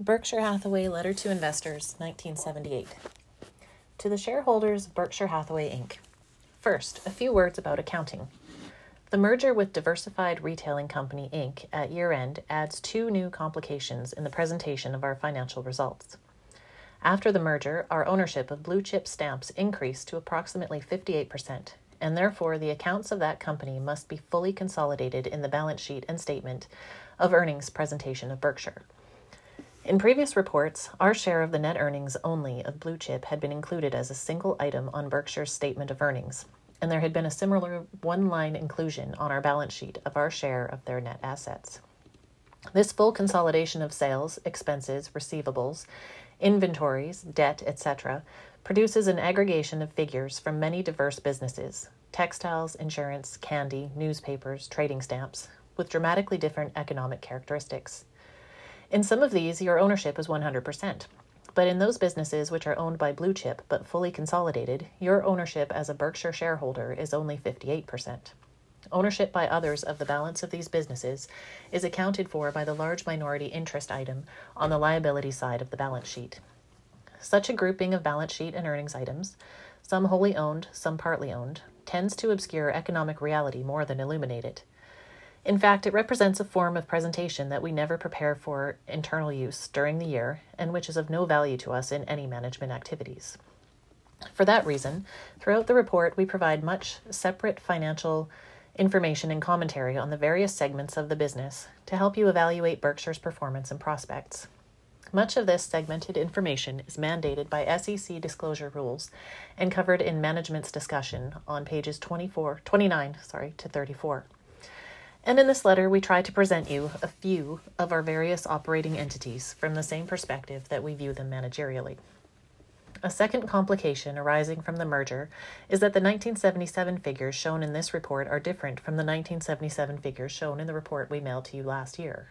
Berkshire Hathaway Letter to Investors, 1978. To the shareholders of Berkshire Hathaway Inc. First, a few words about accounting. The merger with Diversified Retailing Company Inc. at year end adds two new complications in the presentation of our financial results. After the merger, our ownership of blue chip stamps increased to approximately 58%, and therefore the accounts of that company must be fully consolidated in the balance sheet and statement of earnings presentation of Berkshire. In previous reports, our share of the net earnings only of Blue Chip had been included as a single item on Berkshire's statement of earnings, and there had been a similar one line inclusion on our balance sheet of our share of their net assets. This full consolidation of sales, expenses, receivables, inventories, debt, etc., produces an aggregation of figures from many diverse businesses textiles, insurance, candy, newspapers, trading stamps with dramatically different economic characteristics. In some of these, your ownership is 100%. But in those businesses which are owned by Blue Chip but fully consolidated, your ownership as a Berkshire shareholder is only 58%. Ownership by others of the balance of these businesses is accounted for by the large minority interest item on the liability side of the balance sheet. Such a grouping of balance sheet and earnings items, some wholly owned, some partly owned, tends to obscure economic reality more than illuminate it. In fact, it represents a form of presentation that we never prepare for internal use during the year and which is of no value to us in any management activities. For that reason, throughout the report, we provide much separate financial information and commentary on the various segments of the business to help you evaluate Berkshire's performance and prospects. Much of this segmented information is mandated by SEC disclosure rules and covered in management's discussion on pages 24, 29 sorry, to 34. And in this letter, we try to present you a few of our various operating entities from the same perspective that we view them managerially. A second complication arising from the merger is that the 1977 figures shown in this report are different from the 1977 figures shown in the report we mailed to you last year.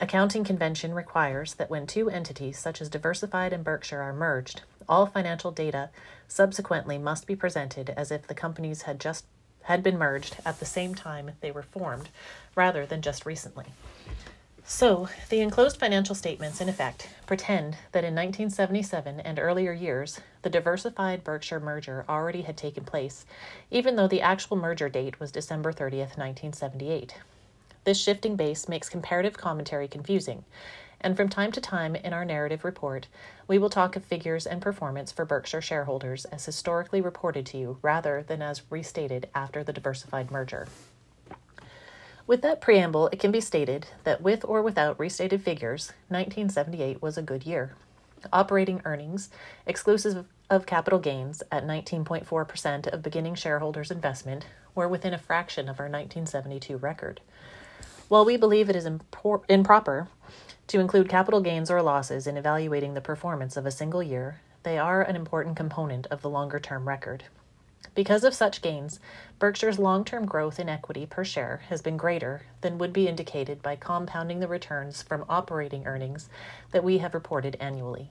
Accounting convention requires that when two entities such as Diversified and Berkshire are merged, all financial data subsequently must be presented as if the companies had just had been merged at the same time they were formed, rather than just recently. So, the enclosed financial statements, in effect, pretend that in 1977 and earlier years, the diversified Berkshire merger already had taken place, even though the actual merger date was December 30th, 1978. This shifting base makes comparative commentary confusing, and from time to time in our narrative report, we will talk of figures and performance for Berkshire shareholders as historically reported to you rather than as restated after the diversified merger. With that preamble, it can be stated that with or without restated figures, 1978 was a good year. Operating earnings, exclusive of capital gains at 19.4% of beginning shareholders' investment, were within a fraction of our 1972 record. While we believe it is impor- improper to include capital gains or losses in evaluating the performance of a single year, they are an important component of the longer term record. Because of such gains, Berkshire's long term growth in equity per share has been greater than would be indicated by compounding the returns from operating earnings that we have reported annually.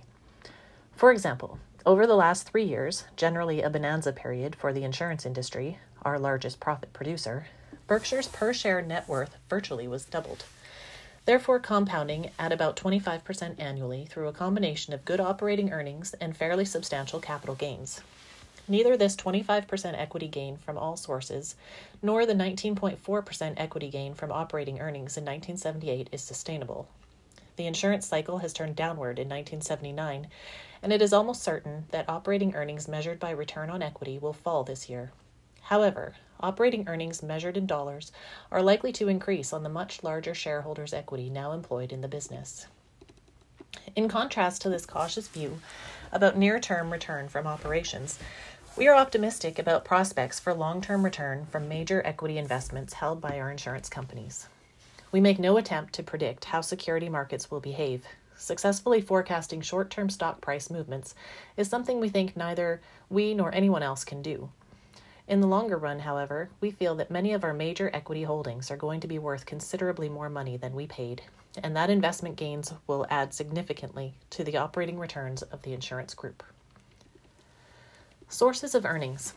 For example, over the last three years, generally a bonanza period for the insurance industry, our largest profit producer, Berkshire's per share net worth virtually was doubled therefore compounding at about 25% annually through a combination of good operating earnings and fairly substantial capital gains. Neither this 25% equity gain from all sources nor the 19.4% equity gain from operating earnings in 1978 is sustainable. The insurance cycle has turned downward in 1979, and it is almost certain that operating earnings measured by return on equity will fall this year. However, operating earnings measured in dollars are likely to increase on the much larger shareholders' equity now employed in the business. In contrast to this cautious view about near term return from operations, we are optimistic about prospects for long term return from major equity investments held by our insurance companies. We make no attempt to predict how security markets will behave. Successfully forecasting short term stock price movements is something we think neither we nor anyone else can do. In the longer run, however, we feel that many of our major equity holdings are going to be worth considerably more money than we paid, and that investment gains will add significantly to the operating returns of the insurance group. Sources of earnings.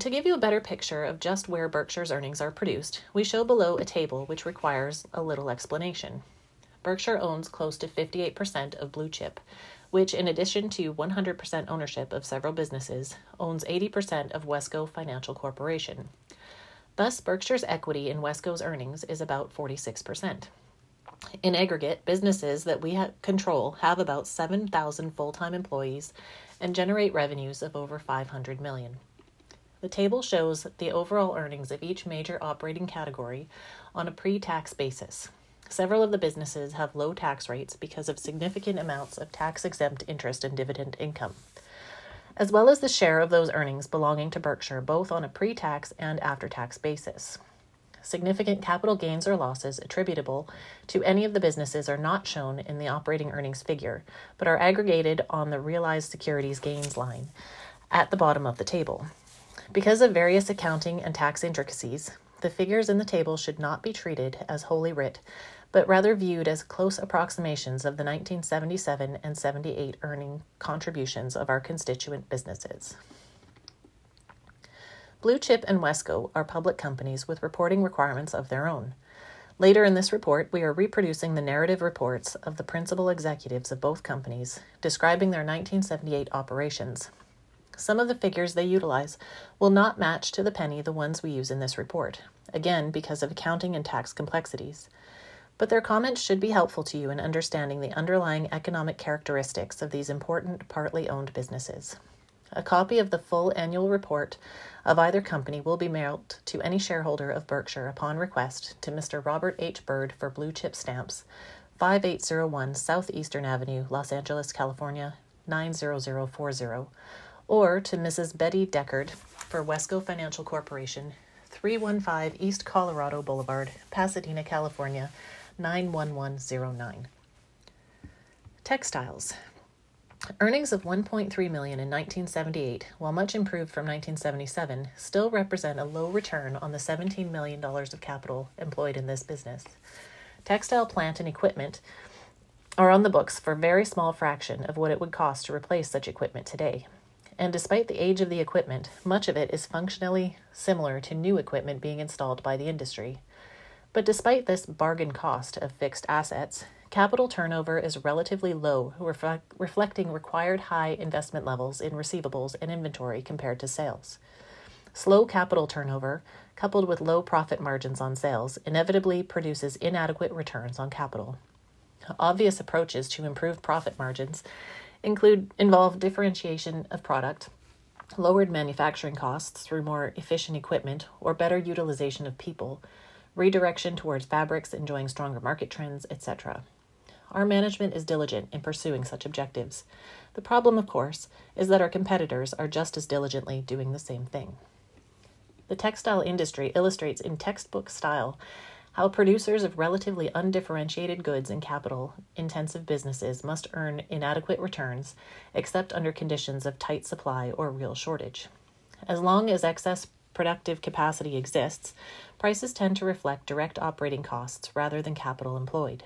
To give you a better picture of just where Berkshire's earnings are produced, we show below a table which requires a little explanation. Berkshire owns close to 58% of Blue Chip, which, in addition to 100% ownership of several businesses, owns 80% of Wesco Financial Corporation. Thus, Berkshire's equity in Wesco's earnings is about 46%. In aggregate, businesses that we ha- control have about 7,000 full-time employees and generate revenues of over 500 million. The table shows the overall earnings of each major operating category on a pre-tax basis. Several of the businesses have low tax rates because of significant amounts of tax-exempt interest and dividend income, as well as the share of those earnings belonging to Berkshire both on a pre-tax and after-tax basis. Significant capital gains or losses attributable to any of the businesses are not shown in the operating earnings figure, but are aggregated on the realized securities gains line at the bottom of the table. Because of various accounting and tax intricacies, the figures in the table should not be treated as holy writ, but rather viewed as close approximations of the 1977 and 78 earning contributions of our constituent businesses. Blue Chip and Wesco are public companies with reporting requirements of their own. Later in this report, we are reproducing the narrative reports of the principal executives of both companies, describing their 1978 operations. Some of the figures they utilize will not match to the penny the ones we use in this report, again because of accounting and tax complexities. But their comments should be helpful to you in understanding the underlying economic characteristics of these important partly owned businesses. A copy of the full annual report of either company will be mailed to any shareholder of Berkshire upon request to Mr. Robert H. Bird for Blue Chip Stamps, 5801 Southeastern Avenue, Los Angeles, California 90040, or to Mrs. Betty Deckard for Wesco Financial Corporation, 315 East Colorado Boulevard, Pasadena, California 91109. Textiles. Earnings of 1.3 million in 1978, while much improved from 1977, still represent a low return on the 17 million dollars of capital employed in this business. Textile plant and equipment are on the books for a very small fraction of what it would cost to replace such equipment today. And despite the age of the equipment, much of it is functionally similar to new equipment being installed by the industry. But despite this bargain cost of fixed assets, Capital turnover is relatively low, reflect, reflecting required high investment levels in receivables and inventory compared to sales. Slow capital turnover, coupled with low profit margins on sales, inevitably produces inadequate returns on capital. Obvious approaches to improve profit margins include involve differentiation of product, lowered manufacturing costs through more efficient equipment or better utilization of people, redirection towards fabrics enjoying stronger market trends, etc. Our management is diligent in pursuing such objectives. The problem, of course, is that our competitors are just as diligently doing the same thing. The textile industry illustrates in textbook style how producers of relatively undifferentiated goods and capital intensive businesses must earn inadequate returns except under conditions of tight supply or real shortage. As long as excess productive capacity exists, prices tend to reflect direct operating costs rather than capital employed.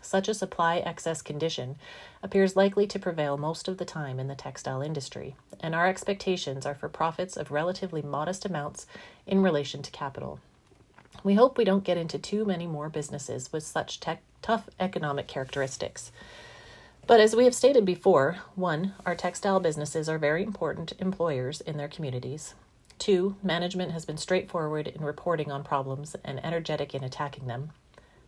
Such a supply excess condition appears likely to prevail most of the time in the textile industry, and our expectations are for profits of relatively modest amounts in relation to capital. We hope we don't get into too many more businesses with such tough economic characteristics. But as we have stated before, one, our textile businesses are very important employers in their communities. Two, management has been straightforward in reporting on problems and energetic in attacking them.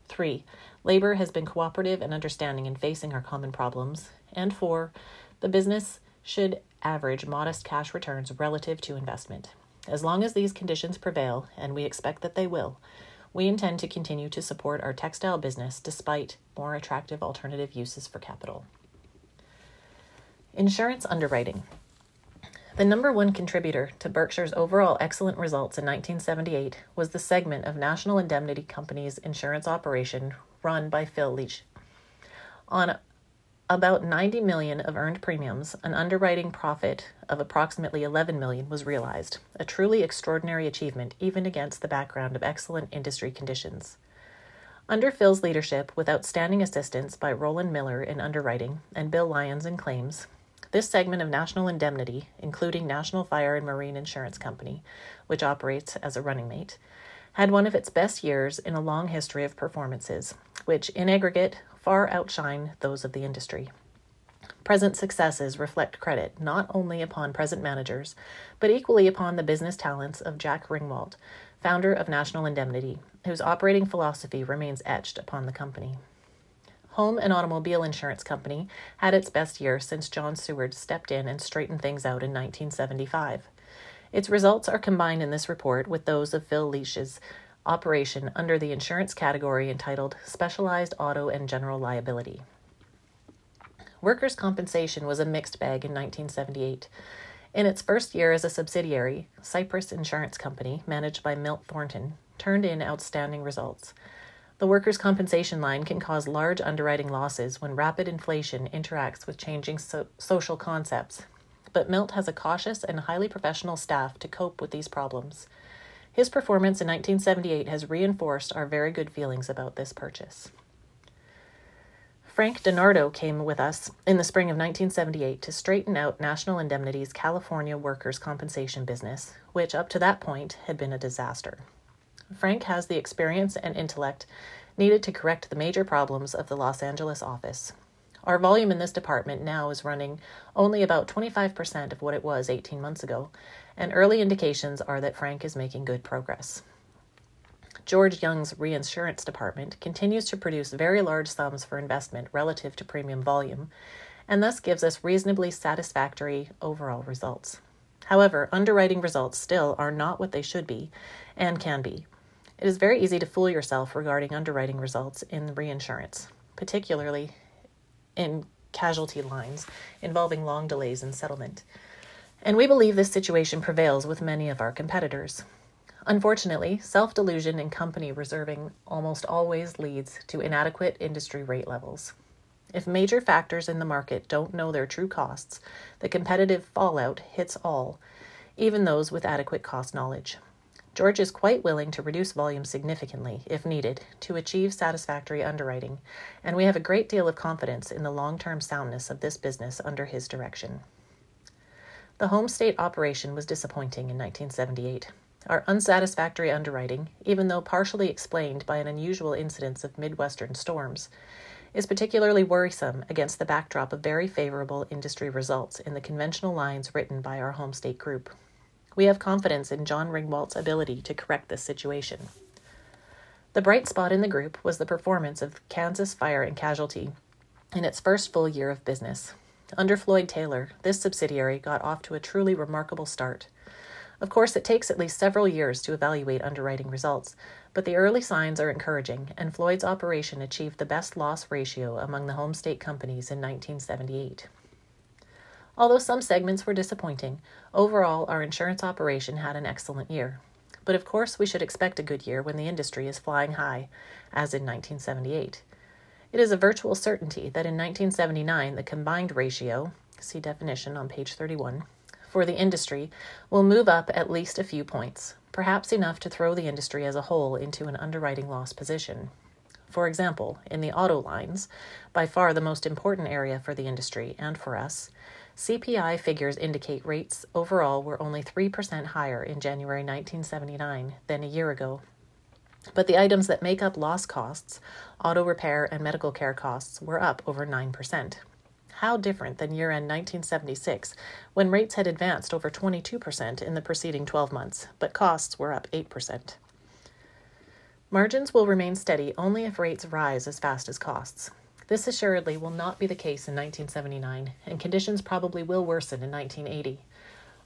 Three, labor has been cooperative and understanding in facing our common problems. And four, the business should average modest cash returns relative to investment. As long as these conditions prevail, and we expect that they will, we intend to continue to support our textile business despite more attractive alternative uses for capital. Insurance underwriting. The number one contributor to Berkshire's overall excellent results in 1978 was the segment of National Indemnity Company's insurance operation run by Phil Leach. On about 90 million of earned premiums, an underwriting profit of approximately 11 million was realized, a truly extraordinary achievement even against the background of excellent industry conditions. Under Phil's leadership, with outstanding assistance by Roland Miller in underwriting and Bill Lyons in claims, this segment of National Indemnity, including National Fire and Marine Insurance Company, which operates as a running mate, had one of its best years in a long history of performances, which in aggregate far outshine those of the industry. Present successes reflect credit not only upon present managers, but equally upon the business talents of Jack Ringwalt, founder of National Indemnity, whose operating philosophy remains etched upon the company. Home and Automobile Insurance Company had its best year since John Seward stepped in and straightened things out in 1975. Its results are combined in this report with those of Phil Leach's operation under the insurance category entitled Specialized Auto and General Liability. Workers' compensation was a mixed bag in 1978. In its first year as a subsidiary, Cypress Insurance Company, managed by Milt Thornton, turned in outstanding results. The workers' compensation line can cause large underwriting losses when rapid inflation interacts with changing so- social concepts, but Milt has a cautious and highly professional staff to cope with these problems. His performance in 1978 has reinforced our very good feelings about this purchase. Frank DiNardo came with us in the spring of 1978 to straighten out National Indemnity's California workers' compensation business, which up to that point had been a disaster. Frank has the experience and intellect needed to correct the major problems of the Los Angeles office. Our volume in this department now is running only about 25% of what it was 18 months ago, and early indications are that Frank is making good progress. George Young's reinsurance department continues to produce very large sums for investment relative to premium volume, and thus gives us reasonably satisfactory overall results. However, underwriting results still are not what they should be and can be. It is very easy to fool yourself regarding underwriting results in reinsurance, particularly in casualty lines involving long delays in settlement. And we believe this situation prevails with many of our competitors. Unfortunately, self delusion in company reserving almost always leads to inadequate industry rate levels. If major factors in the market don't know their true costs, the competitive fallout hits all, even those with adequate cost knowledge. George is quite willing to reduce volume significantly, if needed, to achieve satisfactory underwriting, and we have a great deal of confidence in the long term soundness of this business under his direction. The home state operation was disappointing in 1978. Our unsatisfactory underwriting, even though partially explained by an unusual incidence of Midwestern storms, is particularly worrisome against the backdrop of very favorable industry results in the conventional lines written by our home state group. We have confidence in John Ringwalt's ability to correct this situation. The bright spot in the group was the performance of Kansas Fire and Casualty in its first full year of business. Under Floyd Taylor, this subsidiary got off to a truly remarkable start. Of course, it takes at least several years to evaluate underwriting results, but the early signs are encouraging, and Floyd's operation achieved the best loss ratio among the home state companies in 1978. Although some segments were disappointing, overall our insurance operation had an excellent year. But of course, we should expect a good year when the industry is flying high, as in 1978. It is a virtual certainty that in 1979 the combined ratio, see definition on page 31, for the industry will move up at least a few points, perhaps enough to throw the industry as a whole into an underwriting loss position. For example, in the auto lines, by far the most important area for the industry and for us, CPI figures indicate rates overall were only 3% higher in January 1979 than a year ago but the items that make up loss costs, auto repair and medical care costs, were up over 9%. How different than year end 1976, when rates had advanced over 22% in the preceding 12 months, but costs were up 8%. Margins will remain steady only if rates rise as fast as costs. This assuredly will not be the case in 1979, and conditions probably will worsen in 1980.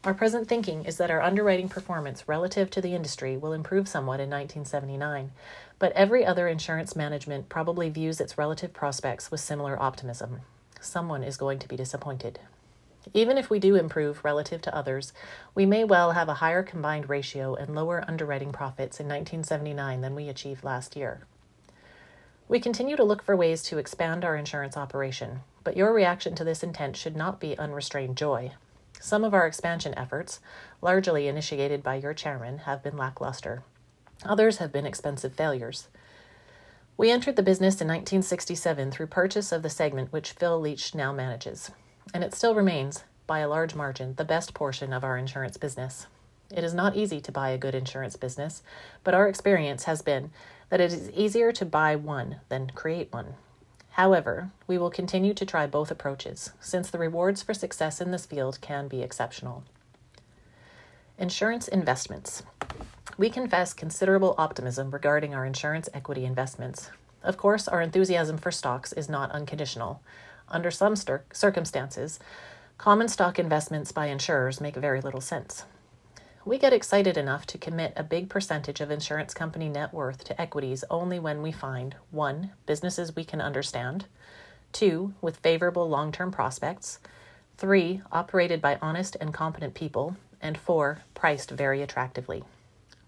Our present thinking is that our underwriting performance relative to the industry will improve somewhat in 1979, but every other insurance management probably views its relative prospects with similar optimism. Someone is going to be disappointed. Even if we do improve relative to others, we may well have a higher combined ratio and lower underwriting profits in 1979 than we achieved last year. We continue to look for ways to expand our insurance operation, but your reaction to this intent should not be unrestrained joy. Some of our expansion efforts, largely initiated by your chairman, have been lackluster. Others have been expensive failures. We entered the business in 1967 through purchase of the segment which Phil Leach now manages, and it still remains, by a large margin, the best portion of our insurance business. It is not easy to buy a good insurance business, but our experience has been that it is easier to buy one than create one. However, we will continue to try both approaches, since the rewards for success in this field can be exceptional. Insurance investments. We confess considerable optimism regarding our insurance equity investments. Of course, our enthusiasm for stocks is not unconditional. Under some circumstances, common stock investments by insurers make very little sense. We get excited enough to commit a big percentage of insurance company net worth to equities only when we find 1. businesses we can understand, 2. with favorable long term prospects, 3. operated by honest and competent people, and 4. priced very attractively.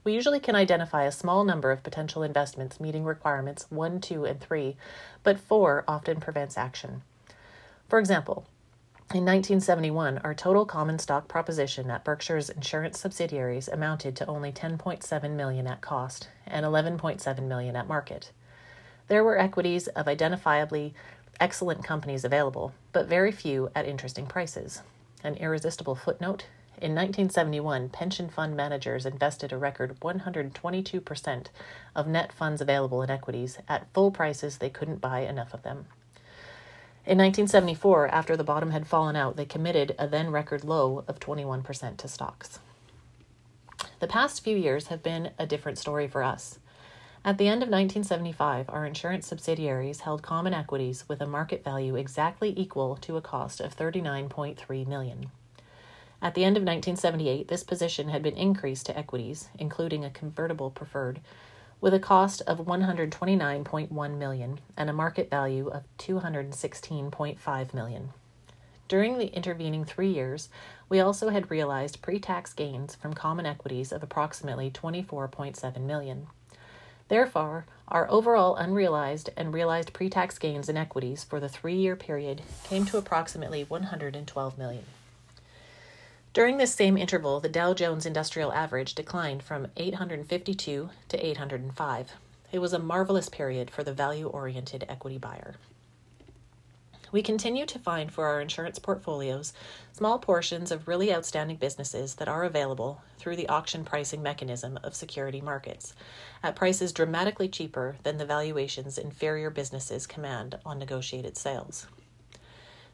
We usually can identify a small number of potential investments meeting requirements 1, 2, and 3, but 4 often prevents action. For example, in 1971, our total common stock proposition at Berkshire's insurance subsidiaries amounted to only 10.7 million at cost and 11.7 million at market. There were equities of identifiably excellent companies available, but very few at interesting prices. An irresistible footnote in 1971, pension fund managers invested a record 122% of net funds available in equities at full prices they couldn't buy enough of them. In 1974, after the bottom had fallen out, they committed a then record low of 21% to stocks. The past few years have been a different story for us. At the end of 1975, our insurance subsidiaries held common equities with a market value exactly equal to a cost of 39.3 million. At the end of 1978, this position had been increased to equities, including a convertible preferred, with a cost of 129.1 million and a market value of 216.5 million. During the intervening 3 years, we also had realized pre-tax gains from common equities of approximately 24.7 million. Therefore, our overall unrealized and realized pre-tax gains in equities for the 3-year period came to approximately 112 million. During this same interval, the Dow Jones Industrial Average declined from 852 to 805. It was a marvelous period for the value oriented equity buyer. We continue to find for our insurance portfolios small portions of really outstanding businesses that are available through the auction pricing mechanism of security markets at prices dramatically cheaper than the valuations inferior businesses command on negotiated sales.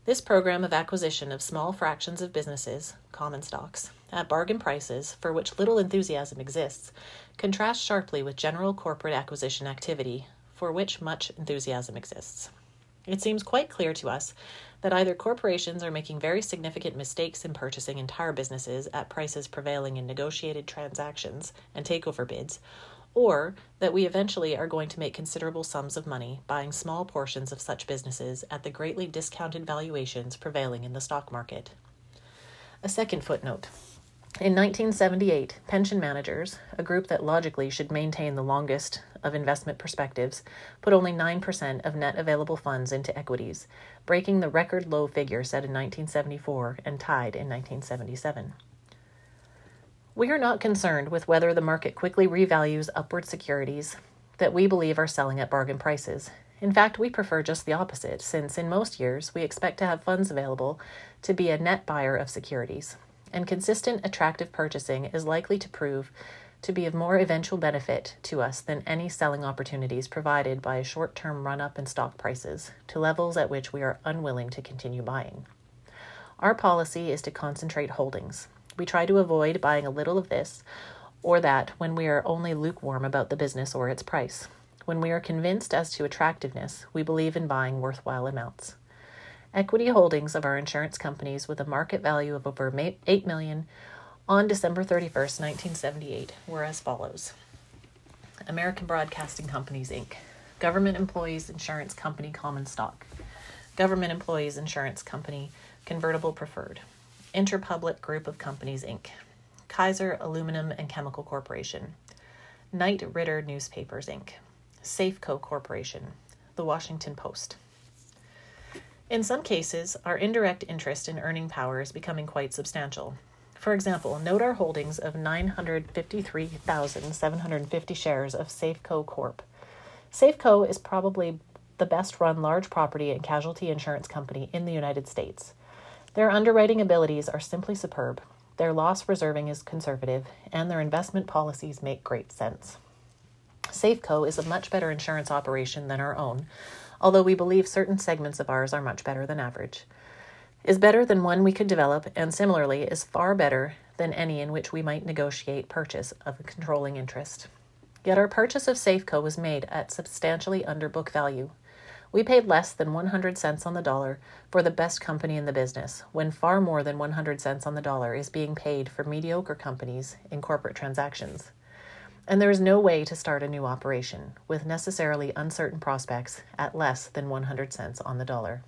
This program of acquisition of small fractions of businesses, common stocks, at bargain prices for which little enthusiasm exists, contrasts sharply with general corporate acquisition activity for which much enthusiasm exists. It seems quite clear to us that either corporations are making very significant mistakes in purchasing entire businesses at prices prevailing in negotiated transactions and takeover bids, or that we eventually are going to make considerable sums of money buying small portions of such businesses at the greatly discounted valuations prevailing in the stock market. A second footnote. In 1978, pension managers, a group that logically should maintain the longest of investment perspectives, put only 9% of net available funds into equities, breaking the record low figure set in 1974 and tied in 1977. We are not concerned with whether the market quickly revalues upward securities that we believe are selling at bargain prices. In fact, we prefer just the opposite, since in most years we expect to have funds available to be a net buyer of securities, and consistent, attractive purchasing is likely to prove to be of more eventual benefit to us than any selling opportunities provided by a short term run up in stock prices to levels at which we are unwilling to continue buying. Our policy is to concentrate holdings, we try to avoid buying a little of this or that when we are only lukewarm about the business or its price. When we are convinced as to attractiveness, we believe in buying worthwhile amounts. Equity holdings of our insurance companies with a market value of over 8 million on December 31st, 1978 were as follows. American Broadcasting Companies Inc. Government Employees Insurance Company Common Stock. Government Employees Insurance Company Convertible Preferred. Interpublic Group of Companies, Inc., Kaiser Aluminum and Chemical Corporation, Knight Ridder Newspapers, Inc., Safeco Corporation, The Washington Post. In some cases, our indirect interest in earning power is becoming quite substantial. For example, note our holdings of 953,750 shares of Safeco Corp. Safeco is probably the best run large property and casualty insurance company in the United States. Their underwriting abilities are simply superb, their loss reserving is conservative, and their investment policies make great sense. Safeco is a much better insurance operation than our own, although we believe certain segments of ours are much better than average, is better than one we could develop, and similarly is far better than any in which we might negotiate purchase of a controlling interest. Yet our purchase of Safeco was made at substantially under book value. We paid less than 100 cents on the dollar for the best company in the business, when far more than 100 cents on the dollar is being paid for mediocre companies in corporate transactions. And there is no way to start a new operation with necessarily uncertain prospects at less than 100 cents on the dollar.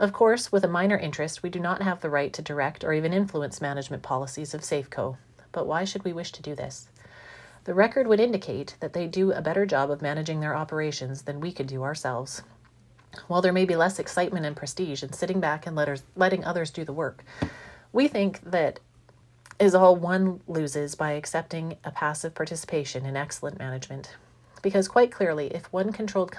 Of course, with a minor interest, we do not have the right to direct or even influence management policies of Safeco. But why should we wish to do this? The record would indicate that they do a better job of managing their operations than we could do ourselves. While there may be less excitement and prestige in sitting back and letting others do the work, we think that is all one loses by accepting a passive participation in excellent management. Because quite clearly, if one controlled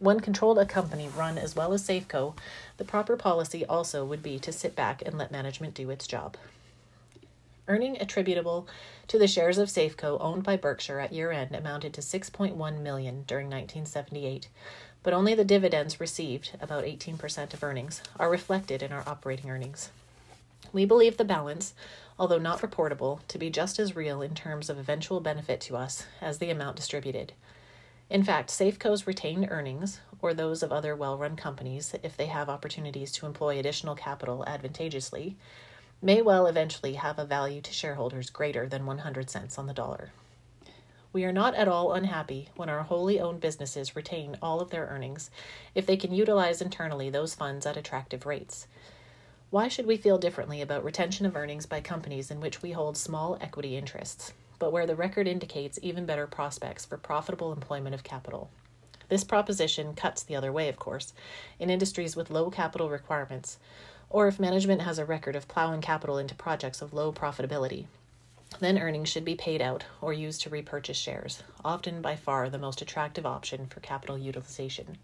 one controlled a company run as well as Safeco, the proper policy also would be to sit back and let management do its job. Earning attributable to the shares of Safeco owned by Berkshire at year end amounted to 6.1 million during 1978, but only the dividends received, about 18% of earnings, are reflected in our operating earnings. We believe the balance, although not reportable, to be just as real in terms of eventual benefit to us as the amount distributed. In fact, Safeco's retained earnings, or those of other well run companies if they have opportunities to employ additional capital advantageously, may well eventually have a value to shareholders greater than 100 cents on the dollar. We are not at all unhappy when our wholly owned businesses retain all of their earnings if they can utilize internally those funds at attractive rates. Why should we feel differently about retention of earnings by companies in which we hold small equity interests? but where the record indicates even better prospects for profitable employment of capital. This proposition cuts the other way, of course, in industries with low capital requirements, or if management has a record of plowing capital into projects of low profitability. Then earnings should be paid out or used to repurchase shares, often by far the most attractive option for capital utilization.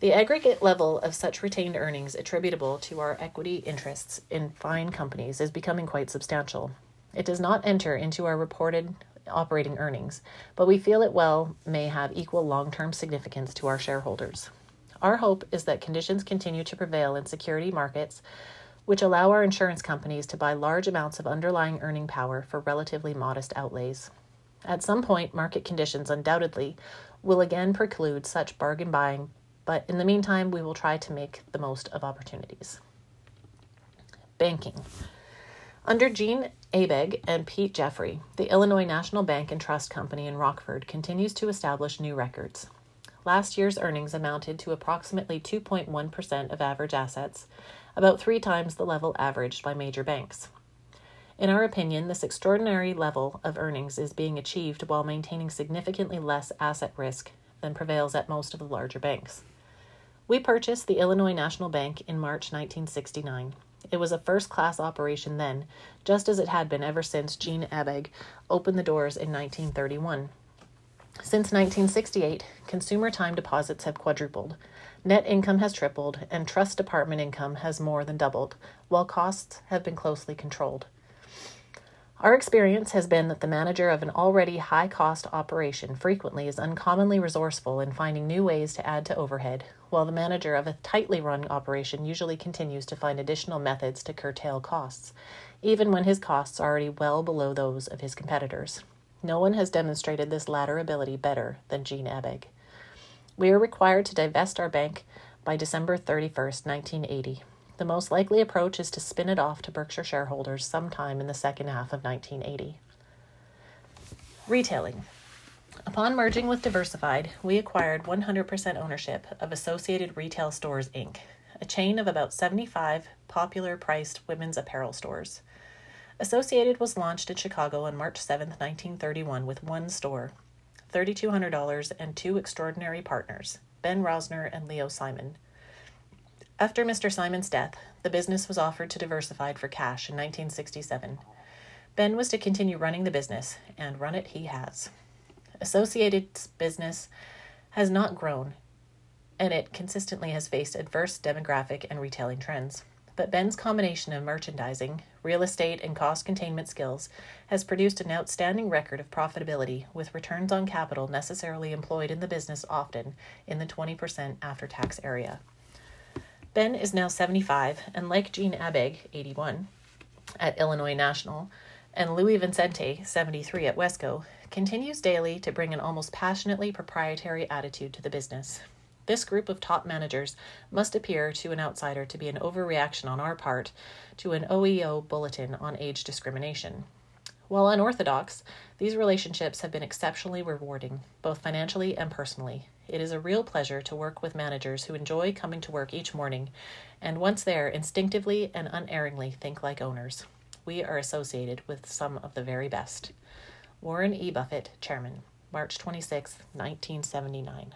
The aggregate level of such retained earnings attributable to our equity interests in fine companies is becoming quite substantial, it does not enter into our reported operating earnings, but we feel it well may have equal long term significance to our shareholders. Our hope is that conditions continue to prevail in security markets, which allow our insurance companies to buy large amounts of underlying earning power for relatively modest outlays. At some point, market conditions undoubtedly will again preclude such bargain buying, but in the meantime, we will try to make the most of opportunities. Banking. Under Gene Abegg and Pete Jeffrey, the Illinois National Bank and Trust Company in Rockford continues to establish new records. Last year's earnings amounted to approximately 2.1% of average assets, about three times the level averaged by major banks. In our opinion, this extraordinary level of earnings is being achieved while maintaining significantly less asset risk than prevails at most of the larger banks. We purchased the Illinois National Bank in March 1969. It was a first class operation then, just as it had been ever since Gene Abegg opened the doors in 1931. Since 1968, consumer time deposits have quadrupled, net income has tripled, and trust department income has more than doubled, while costs have been closely controlled. Our experience has been that the manager of an already high cost operation frequently is uncommonly resourceful in finding new ways to add to overhead, while the manager of a tightly run operation usually continues to find additional methods to curtail costs, even when his costs are already well below those of his competitors. No one has demonstrated this latter ability better than Gene Abegg. We are required to divest our bank by December 31st, 1980. The most likely approach is to spin it off to Berkshire shareholders sometime in the second half of 1980. Retailing. Upon merging with Diversified, we acquired 100% ownership of Associated Retail Stores, Inc., a chain of about 75 popular priced women's apparel stores. Associated was launched in Chicago on March 7, 1931, with one store, $3,200, and two extraordinary partners, Ben Rosner and Leo Simon. After Mr. Simon's death, the business was offered to Diversified for cash in 1967. Ben was to continue running the business, and run it he has. Associated's business has not grown, and it consistently has faced adverse demographic and retailing trends. But Ben's combination of merchandising, real estate, and cost containment skills has produced an outstanding record of profitability with returns on capital necessarily employed in the business often in the 20% after tax area. Ben is now 75, and like Gene Abegg, 81, at Illinois National, and Louis Vincenti, 73, at Wesco, continues daily to bring an almost passionately proprietary attitude to the business. This group of top managers must appear to an outsider to be an overreaction on our part to an OEO bulletin on age discrimination. While unorthodox, these relationships have been exceptionally rewarding, both financially and personally. It is a real pleasure to work with managers who enjoy coming to work each morning and, once there, instinctively and unerringly think like owners. We are associated with some of the very best. Warren E. Buffett, Chairman, March 26, 1979.